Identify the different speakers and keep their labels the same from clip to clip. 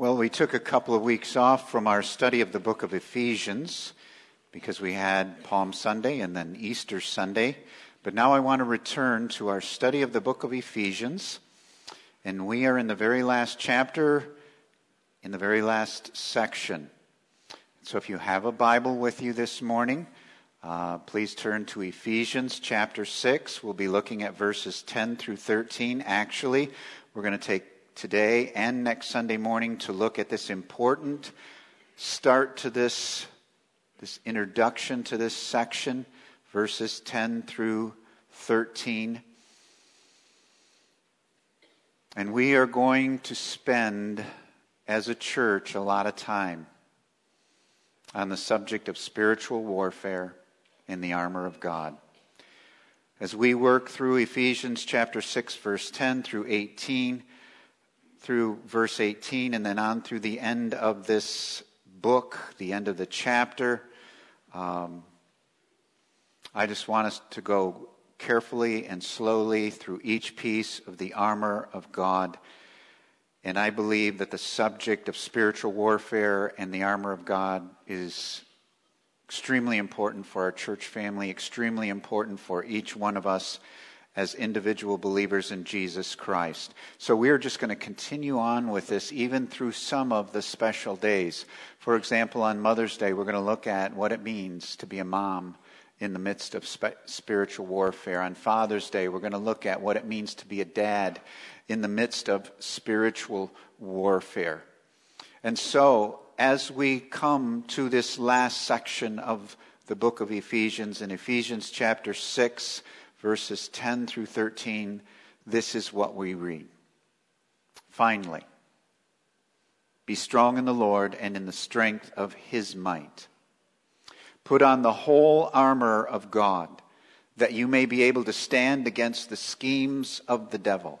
Speaker 1: Well, we took a couple of weeks off from our study of the book of Ephesians because we had Palm Sunday and then Easter Sunday. But now I want to return to our study of the book of Ephesians. And we are in the very last chapter, in the very last section. So if you have a Bible with you this morning, uh, please turn to Ephesians chapter 6. We'll be looking at verses 10 through 13. Actually, we're going to take today and next Sunday morning to look at this important start to this, this introduction to this section, verses 10 through 13. And we are going to spend, as a church, a lot of time on the subject of spiritual warfare in the armor of God. As we work through Ephesians chapter 6, verse 10 through 18, through verse 18 and then on through the end of this book, the end of the chapter. Um, I just want us to go carefully and slowly through each piece of the armor of God. And I believe that the subject of spiritual warfare and the armor of God is extremely important for our church family, extremely important for each one of us as individual believers in Jesus Christ. So we're just going to continue on with this even through some of the special days. For example, on Mother's Day, we're going to look at what it means to be a mom in the midst of spe- spiritual warfare. On Father's Day, we're going to look at what it means to be a dad in the midst of spiritual warfare. And so, as we come to this last section of the book of Ephesians, in Ephesians chapter 6, verses 10 through 13, this is what we read. Finally, be strong in the Lord and in the strength of his might. Put on the whole armor of God, that you may be able to stand against the schemes of the devil.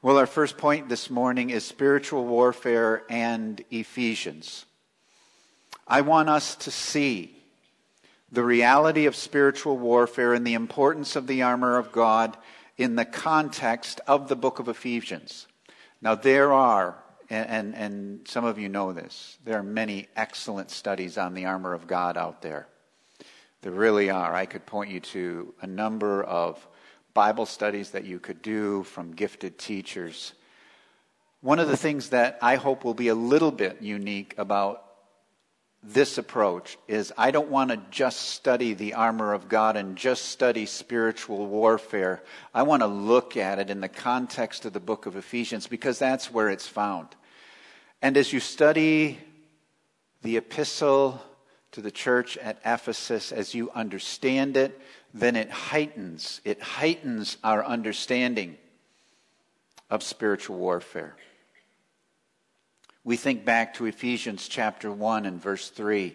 Speaker 1: Well, our first point this morning is spiritual warfare and Ephesians. I want us to see the reality of spiritual warfare and the importance of the armor of God in the context of the book of Ephesians. Now, there are, and, and, some of you know this, there are many excellent studies on the armor of God out there. There really are. I could point you to a number of Bible studies that you could do from gifted teachers. One of the things that I hope will be a little bit unique about this approach is I don't want to just study the armor of God and just study spiritual warfare. I want to look at it in the context of the book of Ephesians because that's where it's found. And as you study the epistle to the church at Ephesus, as you understand it, then it heightens, it heightens our understanding of spiritual warfare. We think back to Ephesians chapter 1 and verse 3,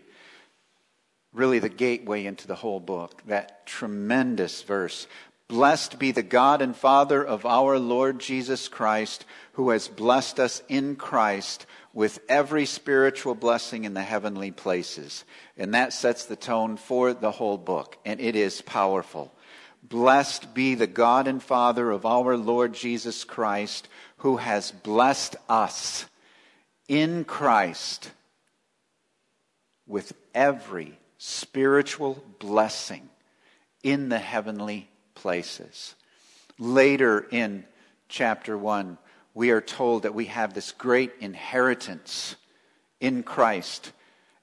Speaker 1: really the gateway into the whole book, that tremendous verse. Blessed be the God and Father of our Lord Jesus Christ, who has blessed us in Christ with every spiritual blessing in the heavenly places. And that sets the tone for the whole book, and it is powerful. Blessed be the God and Father of our Lord Jesus Christ, who has blessed us in Christ with every spiritual blessing in the heavenly places. Later in chapter 1, we are told that we have this great inheritance in Christ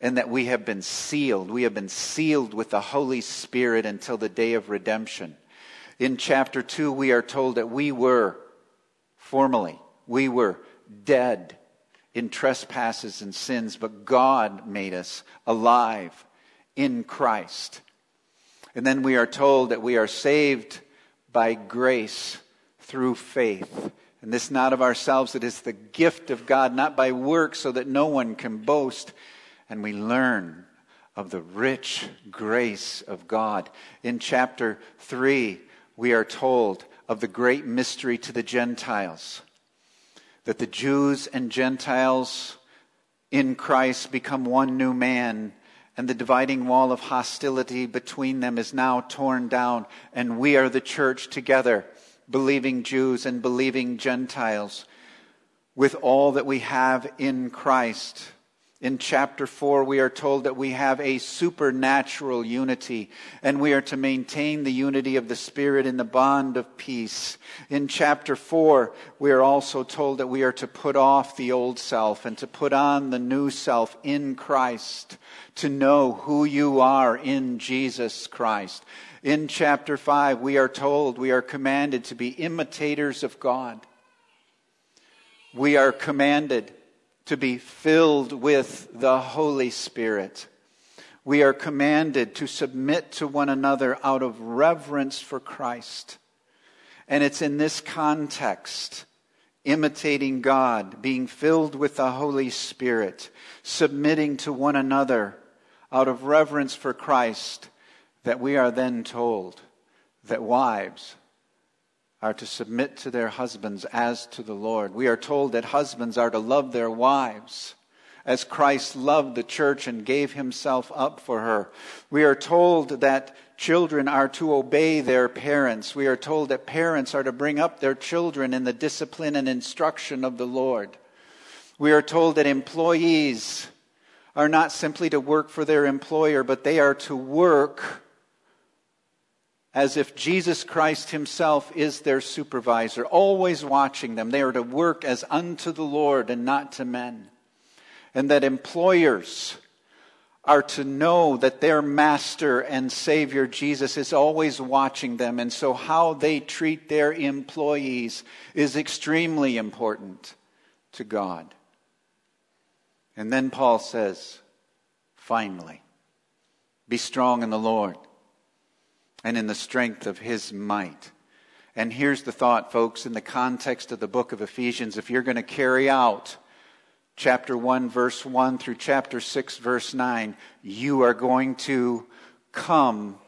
Speaker 1: and that we have been sealed. We have been sealed with the Holy Spirit until the day of redemption. In chapter 2, we are told that we were, formally, we were dead in trespasses and sins, but God made us alive in Christ. And then we are told that we are saved by grace through faith. And this not of ourselves, it is the gift of God, not by works, so that no one can boast. And we learn of the rich grace of God. In chapter 3, we are told of the great mystery to the Gentiles that the Jews and Gentiles in Christ become one new man, and the dividing wall of hostility between them is now torn down, and we are the church together, believing Jews and believing Gentiles, with all that we have in Christ. In chapter 4, we are told that we have a supernatural unity, and we are to maintain the unity of the Spirit in the bond of peace. In chapter 4, we are also told that we are to put off the old self and to put on the new self in Christ, to know who you are in Jesus Christ. In chapter 5, we are told, we are commanded to be imitators of God. We are commanded to be filled with the Holy Spirit. We are commanded to submit to one another out of reverence for Christ. And it's in this context, imitating God, being filled with the Holy Spirit, submitting to one another out of reverence for Christ, that we are then told that wives are to submit to their husbands as to the Lord. We are told that husbands are to love their wives as Christ loved the church and gave himself up for her. We are told that children are to obey their parents. We are told that parents are to bring up their children in the discipline and instruction of the Lord. We are told that employees are not simply to work for their employer, but they are to work as if Jesus Christ Himself is their supervisor, always watching them. They are to work as unto the Lord and not to men. And that employers are to know that their master and savior Jesus is always watching them. And so, how they treat their employees is extremely important to God. And then Paul says, finally, be strong in the Lord and in the strength of his might. And here's the thought, folks, in the context of the book of Ephesians, if you're going to carry out chapter 1, verse 1 through chapter 6, verse 9, you are going to come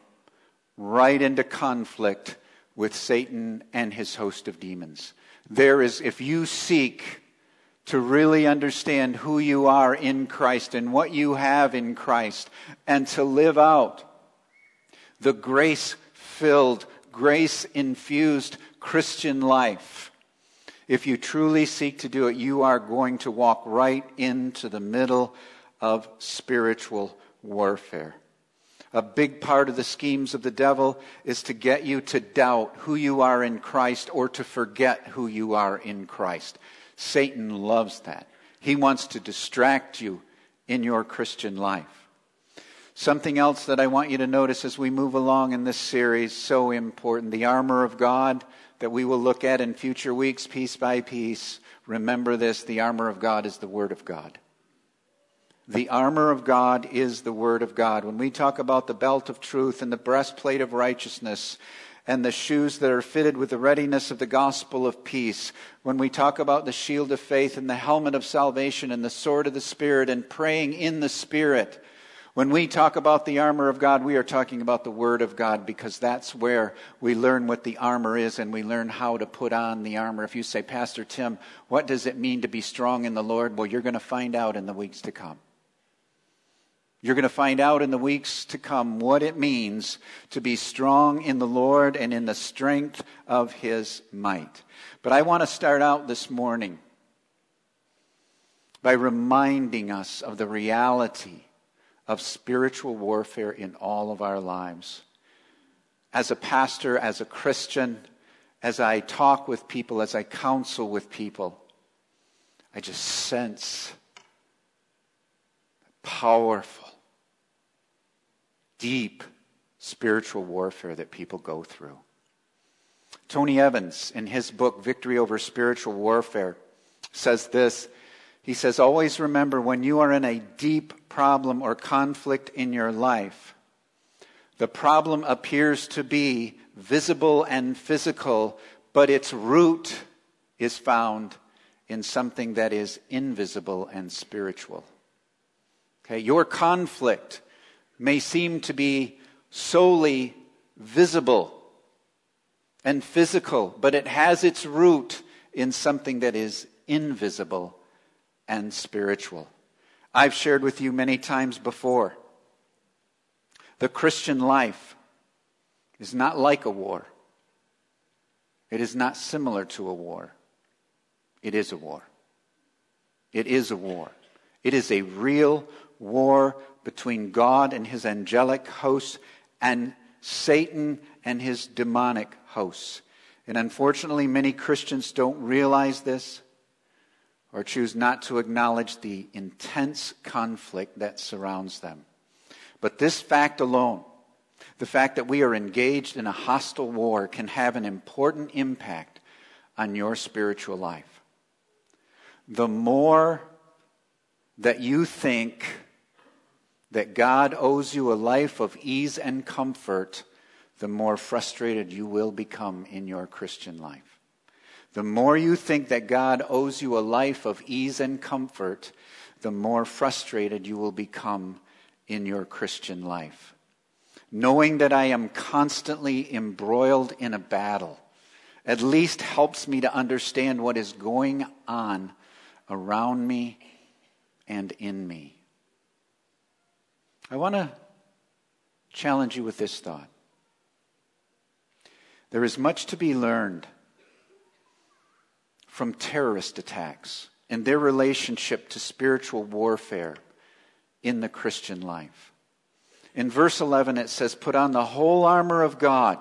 Speaker 1: right into conflict with Satan and his host of demons. There is, if you seek to really understand who you are in Christ and what you have in Christ, and to live out the grace filled, grace infused Christian life. If you truly seek to do it, you are going to walk right into the middle of spiritual warfare. A big part of the schemes of the devil is to get you to doubt who you are in Christ or to forget who you are in Christ. Satan loves that. He wants to distract you in your Christian life. Something else that I want you to notice as we move along in this series, so important the armor of God that we will look at in future weeks, piece by piece. Remember this the armor of God is the Word of God. The armor of God is the Word of God. When we talk about the belt of truth and the breastplate of righteousness, and the shoes that are fitted with the readiness of the gospel of peace. When we talk about the shield of faith and the helmet of salvation and the sword of the Spirit and praying in the Spirit, when we talk about the armor of God, we are talking about the Word of God because that's where we learn what the armor is and we learn how to put on the armor. If you say, Pastor Tim, what does it mean to be strong in the Lord? Well, you're going to find out in the weeks to come. You're going to find out in the weeks to come what it means to be strong in the Lord and in the strength of His might. But I want to start out this morning by reminding us of the reality of spiritual warfare in all of our lives. As a pastor, as a Christian, as I talk with people, as I counsel with people, I just sense powerful, deep spiritual warfare that people go through. Tony Evans, in his book, Victory Over Spiritual Warfare, says this he says, always remember when you are in a deep problem or conflict in your life, the problem appears to be visible and physical, but its root is found in something that is invisible and spiritual. Okay, your conflict may seem to be solely visible and physical, but it has its root in something that is invisible and spiritual. I've shared with you many times before. The Christian life is not like a war. It is not similar to a war. It is a war. It is a war. It is a real war between God and his angelic hosts and Satan and his demonic hosts. And unfortunately, many Christians don't realize this or choose not to acknowledge the intense conflict that surrounds them. But this fact alone, the fact that we are engaged in a hostile war, can have an important impact on your spiritual life. The more that you think that God owes you a life of ease and comfort, the more frustrated you will become in your Christian life. The more you think that God owes you a life of ease and comfort, the more frustrated you will become in your Christian life. Knowing that I am constantly embroiled in a battle at least helps me to understand what is going on around me and in me. I want to challenge you with this thought. There is much to be learned from terrorist attacks and their relationship to spiritual warfare in the Christian life. In verse 11, it says, Put on the whole armor of God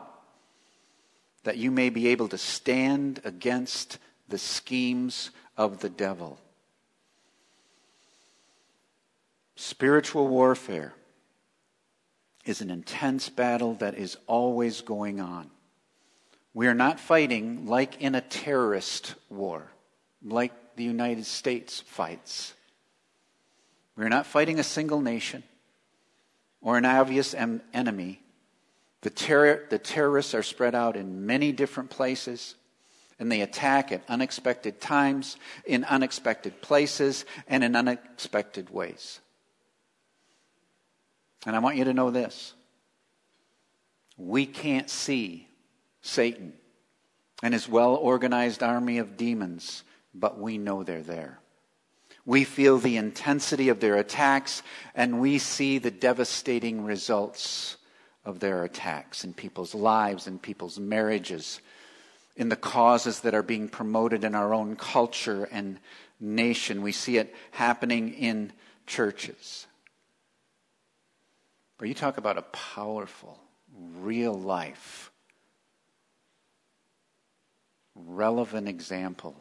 Speaker 1: that you may be able to stand against the schemes of the devil. Spiritual warfare is an intense battle that is always going on. We are not fighting like in a terrorist war, like the United States fights. We are not fighting a single nation or an obvious em- enemy. The, the terrorists are spread out in many different places, and they attack at unexpected times, in unexpected places, and in unexpected ways. And I want you to know this we can't see Satan and his well organized army of demons, but we know they're there. We feel the intensity of their attacks, and we see the devastating results of their attacks in people's lives, in people's marriages, in the causes that are being promoted in our own culture and nation. We see it happening in churches. But you talk about a powerful, real life, relevant example.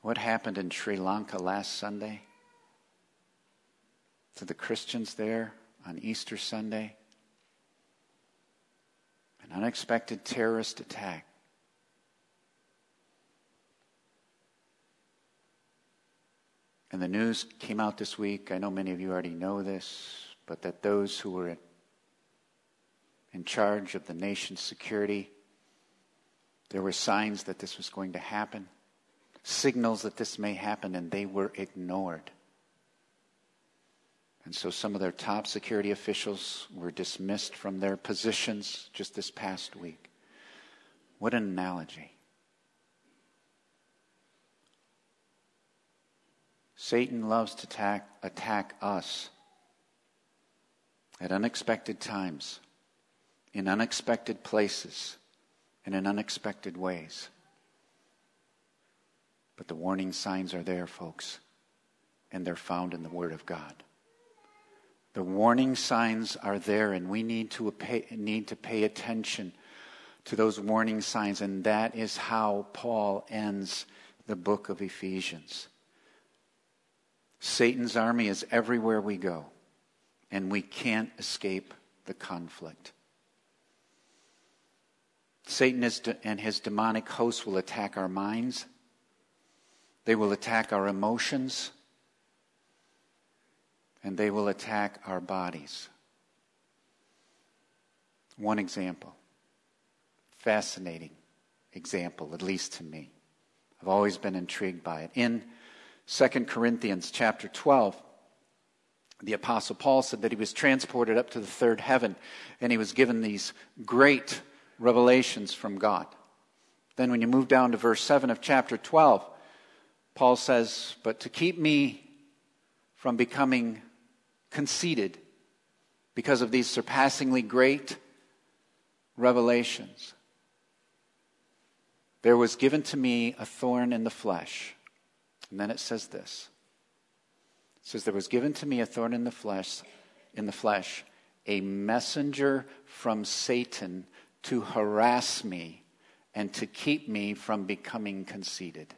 Speaker 1: What happened in Sri Lanka last Sunday to the Christians there on Easter Sunday? An unexpected terrorist attack. And the news came out this week. I know many of you already know this but that those who were in charge of the nation's security, there were signs that this was going to happen, signals that this may happen, and they were ignored. And so some of their top security officials were dismissed from their positions just this past week. What an analogy. Satan loves to attack, attack us at unexpected times, in unexpected places, and in unexpected ways. But the warning signs are there, folks, and they're found in the Word of God. The warning signs are there, and we need to pay, need to pay attention to those warning signs, and that is how Paul ends the book of Ephesians. Satan's army is everywhere we go and we can't escape the conflict. Satan and his demonic hosts will attack our minds. They will attack our emotions. And they will attack our bodies. One example, fascinating example, at least to me. I've always been intrigued by it. In 2 Corinthians chapter 12, The Apostle Paul said that he was transported up to the third heaven and he was given these great revelations from God. Then, when you move down to verse 7 of chapter 12, Paul says, But to keep me from becoming conceited because of these surpassingly great revelations, there was given to me a thorn in the flesh. And then it says this it says, There was given to me a thorn in the flesh, in the flesh, a messenger from Satan to harass me and to keep me from becoming conceited.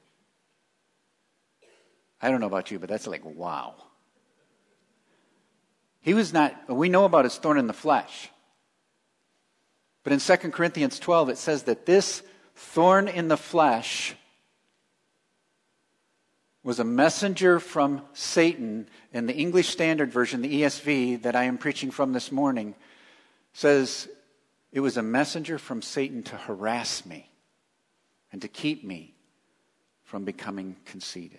Speaker 1: I don't know about you, but that's like, wow. He was not, we know about his thorn in the flesh. But in 2 Corinthians 12, it says that this thorn in the flesh was a messenger from Satan. In the English Standard Version, the ESV that I am preaching from this morning, says it was a messenger from Satan to harass me and to keep me from becoming conceited.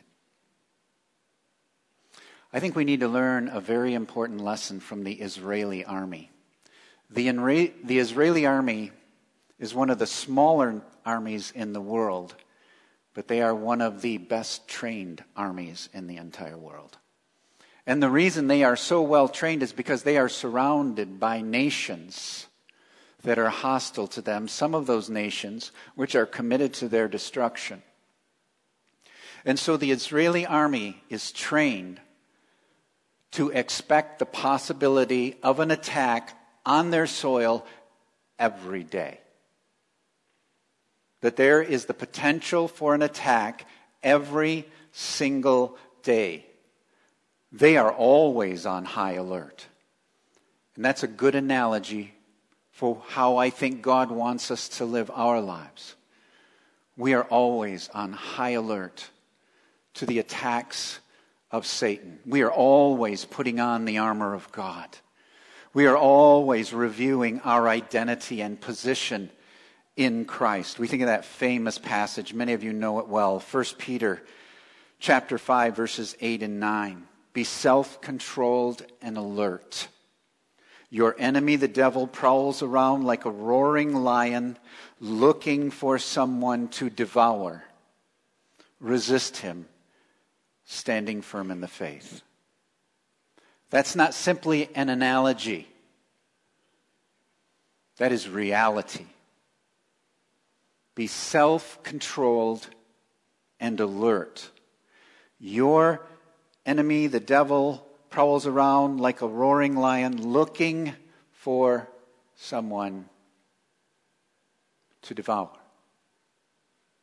Speaker 1: I think we need to learn a very important lesson from the Israeli army. The, the Israeli army is one of the smaller armies in the world but they are one of the best trained armies in the entire world. And the reason they are so well trained is because they are surrounded by nations that are hostile to them, some of those nations which are committed to their destruction. And so the Israeli army is trained to expect the possibility of an attack on their soil every day that there is the potential for an attack every single day. They are always on high alert. And that's a good analogy for how I think God wants us to live our lives. We are always on high alert to the attacks of Satan. We are always putting on the armor of God. We are always reviewing our identity and position in Christ. We think of that famous passage. Many of you know it well. 1 Peter chapter 5 verses 8 and 9. Be self-controlled and alert. Your enemy, the devil, prowls around like a roaring lion looking for someone to devour. Resist him, standing firm in the faith. That's not simply an analogy. That is reality. Be self controlled and alert. Your enemy, the devil, prowls around like a roaring lion looking for someone to devour.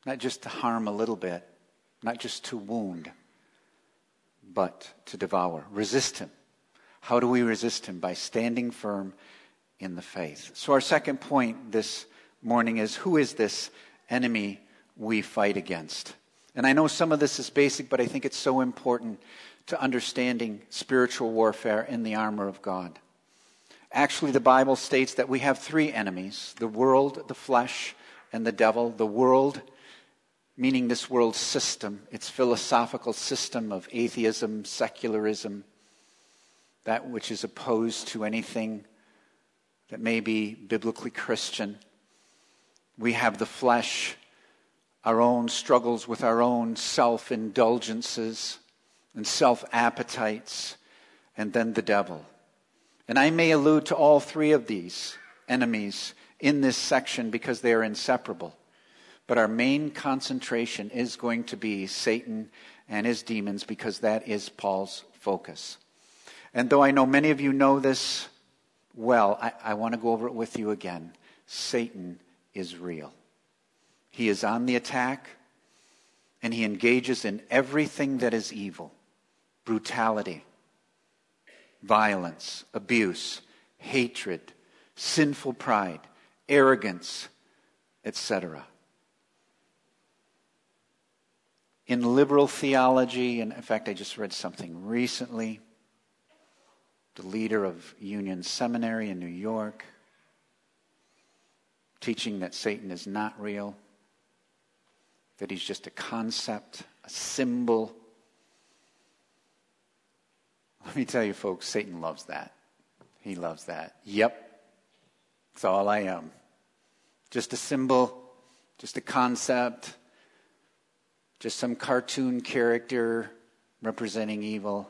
Speaker 1: Not just to harm a little bit, not just to wound, but to devour. Resist him. How do we resist him? By standing firm in the faith. So, our second point this morning is who is this enemy we fight against? And I know some of this is basic, but I think it's so important to understanding spiritual warfare in the armor of God. Actually, the Bible states that we have three enemies the world, the flesh, and the devil. The world, meaning this world system, its philosophical system of atheism, secularism, that which is opposed to anything that may be biblically Christian. We have the flesh, our own struggles with our own self indulgences and self appetites, and then the devil. And I may allude to all three of these enemies in this section because they are inseparable. But our main concentration is going to be Satan and his demons because that is Paul's focus. And though I know many of you know this well, I, I want to go over it with you again. Satan is real. He is on the attack, and he engages in everything that is evil brutality, violence, abuse, hatred, sinful pride, arrogance, etc. In liberal theology, and in fact, I just read something recently. The leader of Union Seminary in New York teaching that Satan is not real, that he's just a concept, a symbol. Let me tell you, folks, Satan loves that. He loves that. Yep. That's all I am. Just a symbol, just a concept, just some cartoon character representing evil.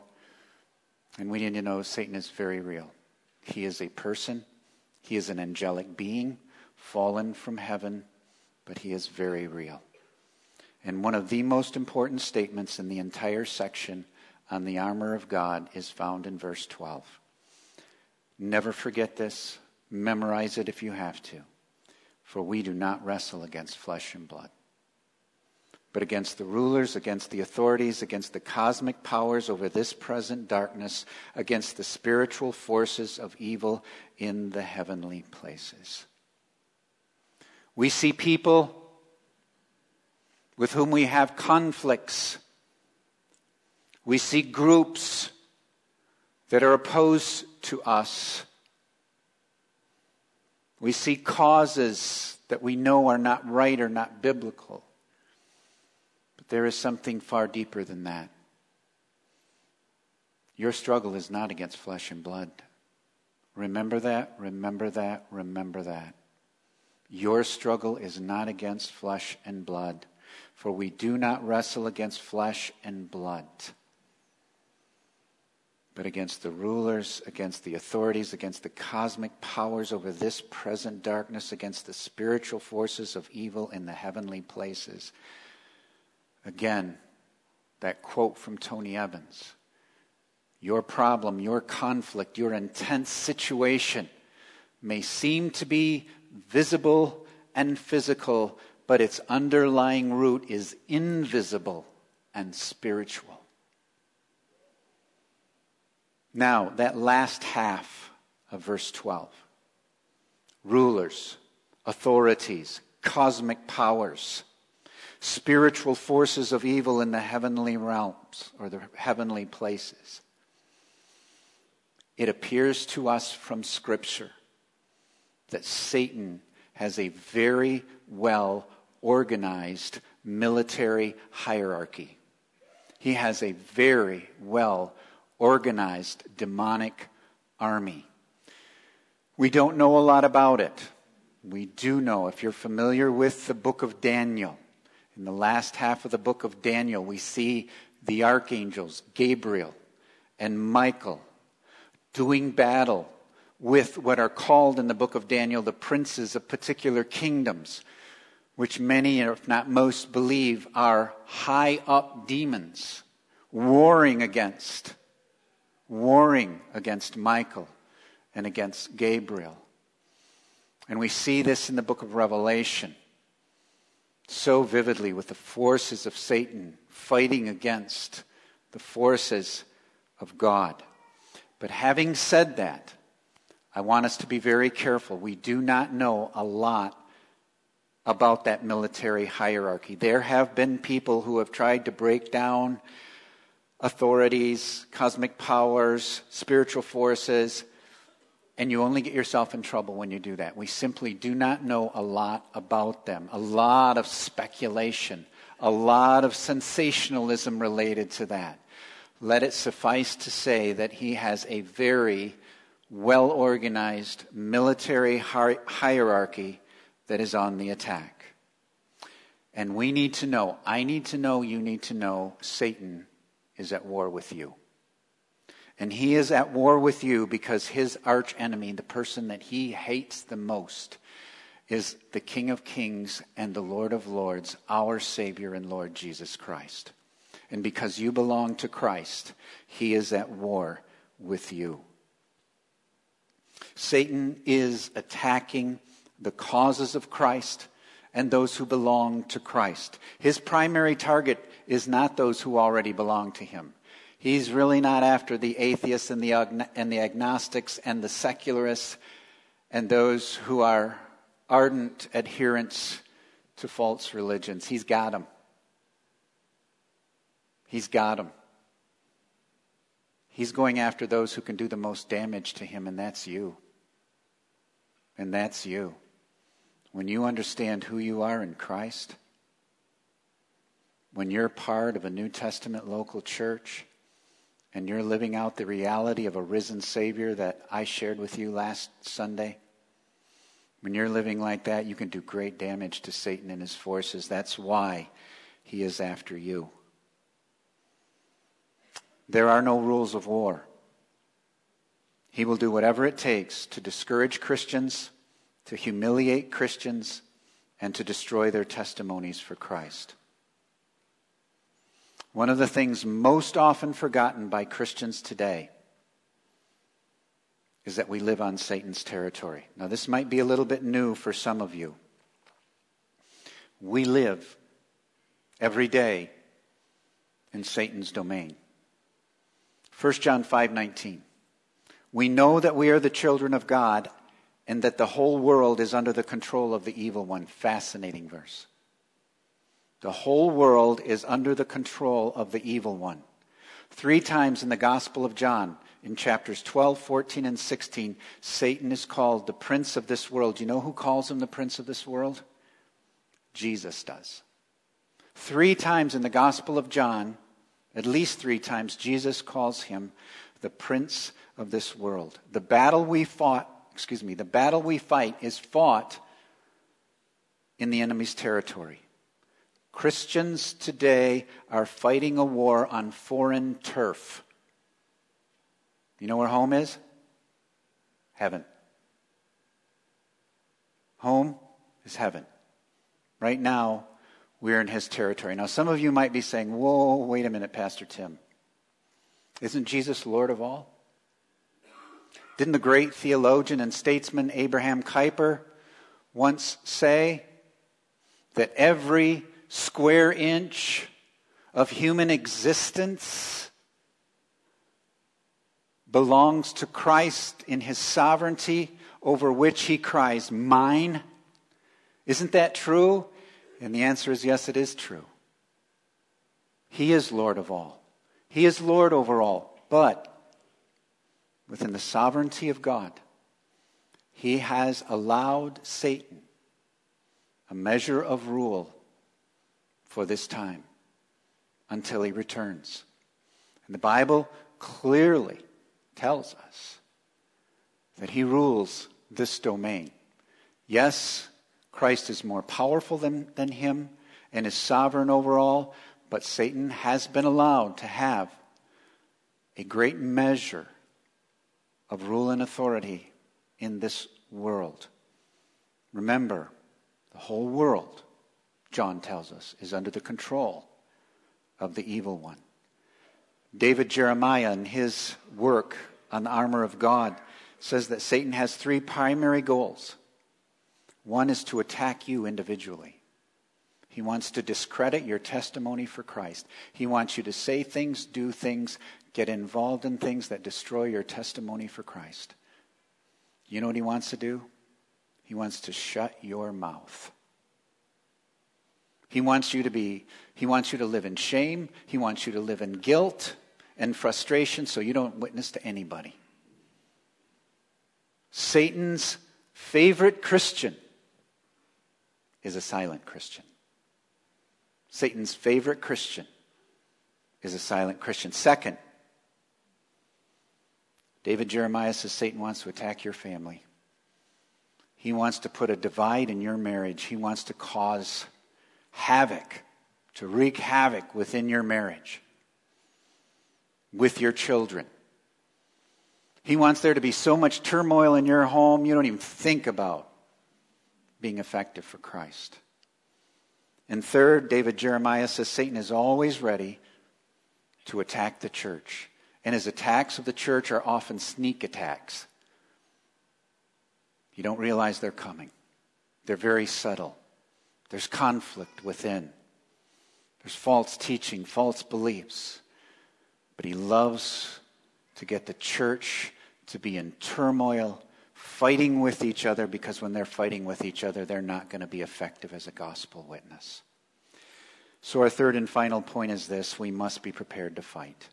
Speaker 1: And we need to know Satan is very real. He is a person, he is an angelic being, fallen from heaven, but he is very real. And one of the most important statements in the entire section on the armor of God is found in verse 12. Never forget this. Memorize it if you have to. For we do not wrestle against flesh and blood, but against the rulers, against the authorities, against the cosmic powers over this present darkness, against the spiritual forces of evil in the heavenly places. We see people with whom we have conflicts. We see groups that are opposed to us. We see causes that we know are not right or not biblical. But there is something far deeper than that. Your struggle is not against flesh and blood. Remember that, remember that, remember that. Your struggle is not against flesh and blood, for we do not wrestle against flesh and blood but against the rulers, against the authorities, against the cosmic powers over this present darkness, against the spiritual forces of evil in the heavenly places. Again, that quote from Tony Evans Your problem, your conflict, your intense situation may seem to be visible and physical, but its underlying root is invisible and spiritual. Now, that last half of verse 12 rulers, authorities, cosmic powers, spiritual forces of evil in the heavenly realms or the heavenly places. It appears to us from Scripture that Satan has a very well organized military hierarchy. He has a very well organized demonic army. We don't know a lot about it. We do know, if you're familiar with the book of Daniel, in the last half of the book of Daniel, we see the archangels, Gabriel and Michael, doing battle with what are called in the book of Daniel the princes of particular kingdoms, which many, if not most, believe are high up demons warring against warring against Michael and against Gabriel. And we see this in the book of Revelation so vividly with the forces of Satan fighting against the forces of God. But having said that, I want us to be very careful. We do not know a lot about that military hierarchy. There have been people who have tried to break down authorities, cosmic powers, spiritual forces, and you only get yourself in trouble when you do that. We simply do not know a lot about them, a lot of speculation, a lot of sensationalism related to that. Let it suffice to say that he has a very well organized military hierarchy that is on the attack. And we need to know, I need to know, you need to know, Satan is at war with you. And he is at war with you because his arch enemy, the person that he hates the most, is the King of Kings and the Lord of Lords, our Savior and Lord Jesus Christ. And because you belong to Christ, he is at war with you. Satan is attacking the causes of Christ and those who belong to Christ. His primary target is not those who already belong to him. He's really not after the atheists and the, and the agnostics and the secularists and those who are ardent adherents to false religions. He's got them. He's got them. He's going after those who can do the most damage to him, and that's you. And that's you. When you understand who you are in Christ, when you're part of a New Testament local church and you're living out the reality of a risen Savior that I shared with you last Sunday, when you're living like that, you can do great damage to Satan and his forces. That's why he is after you. There are no rules of war. He will do whatever it takes to discourage Christians, to humiliate Christians, and to destroy their testimonies for Christ. One of the things most often forgotten by Christians today is that we live on Satan's territory. Now, this might be a little bit new for some of you. We live every day in Satan's domain. 1 John 5:19 We know that we are the children of God and that the whole world is under the control of the evil one. Fascinating verse. The whole world is under the control of the evil one. Three times in the Gospel of John, in chapters 12, 14, and 16, Satan is called the prince of this world. You know who calls him the prince of this world? Jesus does. Three times in the Gospel of John, at least three times, Jesus calls him the prince of this world. The battle we fought, excuse me, the battle we fight is fought in the enemy's territory. Christians today are fighting a war on foreign turf. You know where home is? Heaven. Home is heaven. Right now, we're in his territory. Now, some of you might be saying, Whoa, wait a minute, Pastor Tim. Isn't Jesus Lord of all? Didn't the great theologian and statesman Abraham Kuyper once say that every square inch of human existence belongs to Christ in his sovereignty over which he cries, Mine. Isn't that true? And the answer is yes, it is true. He is Lord of all, He is Lord over all. But within the sovereignty of God, He has allowed Satan a measure of rule for this time until he returns. And the Bible clearly tells us that he rules this domain. Yes, Christ is more powerful than, than him and is sovereign over all, but Satan has been allowed to have a great measure of rule and authority in this world. Remember, the whole world John tells us, is under the control of the evil one. David Jeremiah, in his work on the armor of God, says that Satan has three primary goals. One is to attack you individually. He wants to discredit your testimony for Christ. He wants you to say things, do things, get involved in things that destroy your testimony for Christ. You know what he wants to do? He wants to shut your mouth. He wants you to be, he wants you to live in shame. He wants you to live in guilt and frustration so you don't witness to anybody. Satan's favorite Christian is a silent Christian. Satan's favorite Christian is a silent Christian. Second, David Jeremiah says Satan wants to attack your family. He wants to put a divide in your marriage. He wants to cause havoc, to wreak havoc within your marriage, with your children. He wants there to be so much turmoil in your home, you don't even think about being effective for Christ. And third, David Jeremiah says Satan is always ready to attack the church. And his attacks of the church are often sneak attacks. You don't realize they're coming, they're very subtle. There's conflict within. There's false teaching, false beliefs. But he loves to get the church to be in turmoil, fighting with each other, because when they're fighting with each other, they're not going to be effective as a gospel witness. So, our third and final point is this we must be prepared to fight.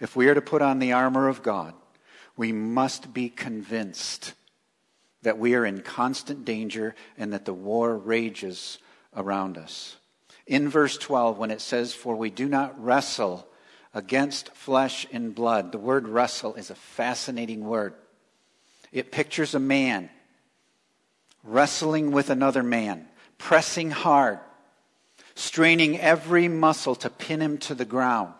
Speaker 1: If we are to put on the armor of God, we must be convinced that we are in constant danger and that the war rages around us. In verse 12, when it says, For we do not wrestle against flesh and blood. The word wrestle is a fascinating word. It pictures a man wrestling with another man, pressing hard, straining every muscle to pin him to the ground.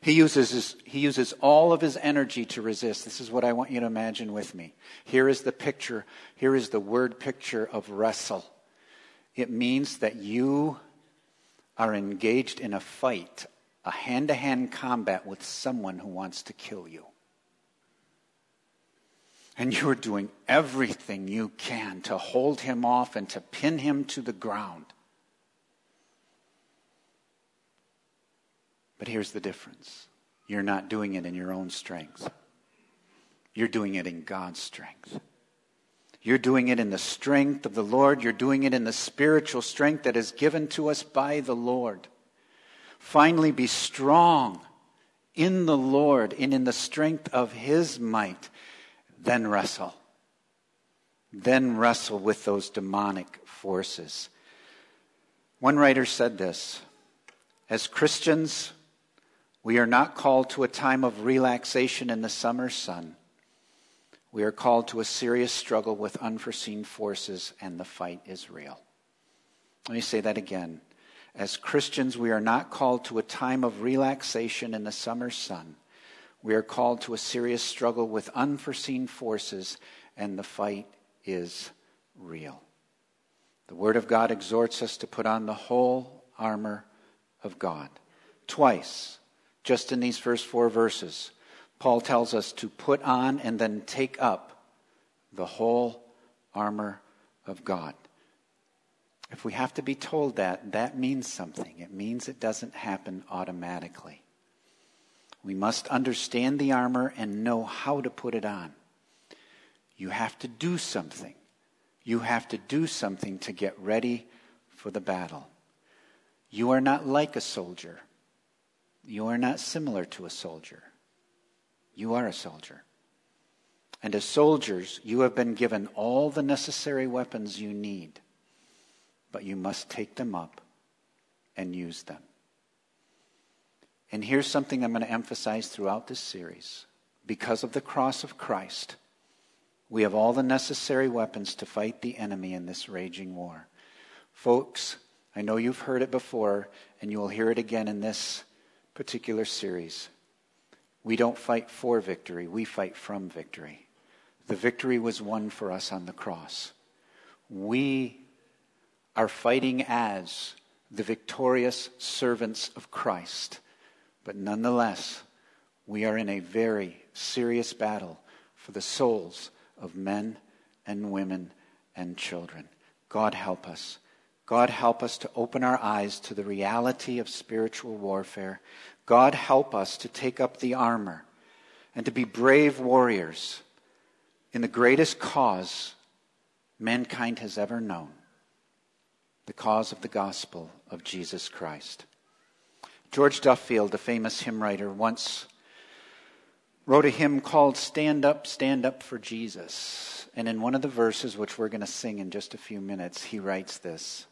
Speaker 1: He uses, his, he uses all of his energy to resist. This is what I want you to imagine with me. Here is the picture, here is the word picture of wrestle. It means that you are engaged in a fight, a hand to hand combat with someone who wants to kill you. And you are doing everything you can to hold him off and to pin him to the ground. But here's the difference you're not doing it in your own strength, you're doing it in God's strength. You're doing it in the strength of the Lord. You're doing it in the spiritual strength that is given to us by the Lord. Finally, be strong in the Lord and in the strength of His might. Then wrestle. Then wrestle with those demonic forces. One writer said this As Christians, we are not called to a time of relaxation in the summer sun. We are called to a serious struggle with unforeseen forces, and the fight is real. Let me say that again. As Christians, we are not called to a time of relaxation in the summer sun. We are called to a serious struggle with unforeseen forces, and the fight is real. The Word of God exhorts us to put on the whole armor of God. Twice, just in these first four verses, Paul tells us to put on and then take up the whole armor of God. If we have to be told that, that means something. It means it doesn't happen automatically. We must understand the armor and know how to put it on. You have to do something. You have to do something to get ready for the battle. You are not like a soldier. You are not similar to a soldier. You are a soldier. And as soldiers, you have been given all the necessary weapons you need, but you must take them up and use them. And here's something I'm going to emphasize throughout this series. Because of the cross of Christ, we have all the necessary weapons to fight the enemy in this raging war. Folks, I know you've heard it before, and you will hear it again in this particular series. We don't fight for victory, we fight from victory. The victory was won for us on the cross. We are fighting as the victorious servants of Christ. But nonetheless, we are in a very serious battle for the souls of men and women and children. God help us. God help us to open our eyes to the reality of spiritual warfare. God help us to take up the armor and to be brave warriors in the greatest cause mankind has ever known the cause of the gospel of Jesus Christ. George Duffield, the famous hymn writer, once wrote a hymn called Stand Up, Stand Up for Jesus. And in one of the verses, which we're going to sing in just a few minutes, he writes this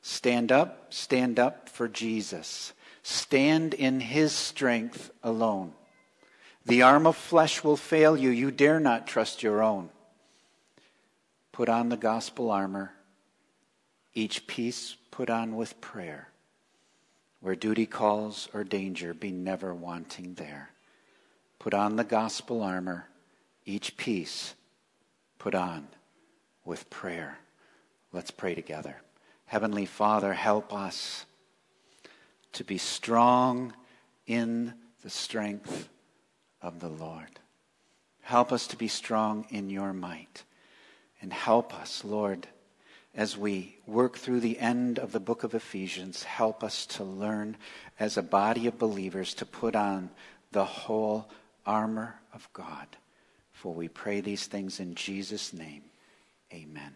Speaker 1: Stand up, stand up for Jesus. Stand in his strength alone. The arm of flesh will fail you. You dare not trust your own. Put on the gospel armor, each piece put on with prayer. Where duty calls or danger, be never wanting there. Put on the gospel armor, each piece put on with prayer. Let's pray together. Heavenly Father, help us to be strong in the strength of the Lord. Help us to be strong in your might. And help us, Lord, as we work through the end of the book of Ephesians, help us to learn as a body of believers to put on the whole armor of God. For we pray these things in Jesus' name. Amen.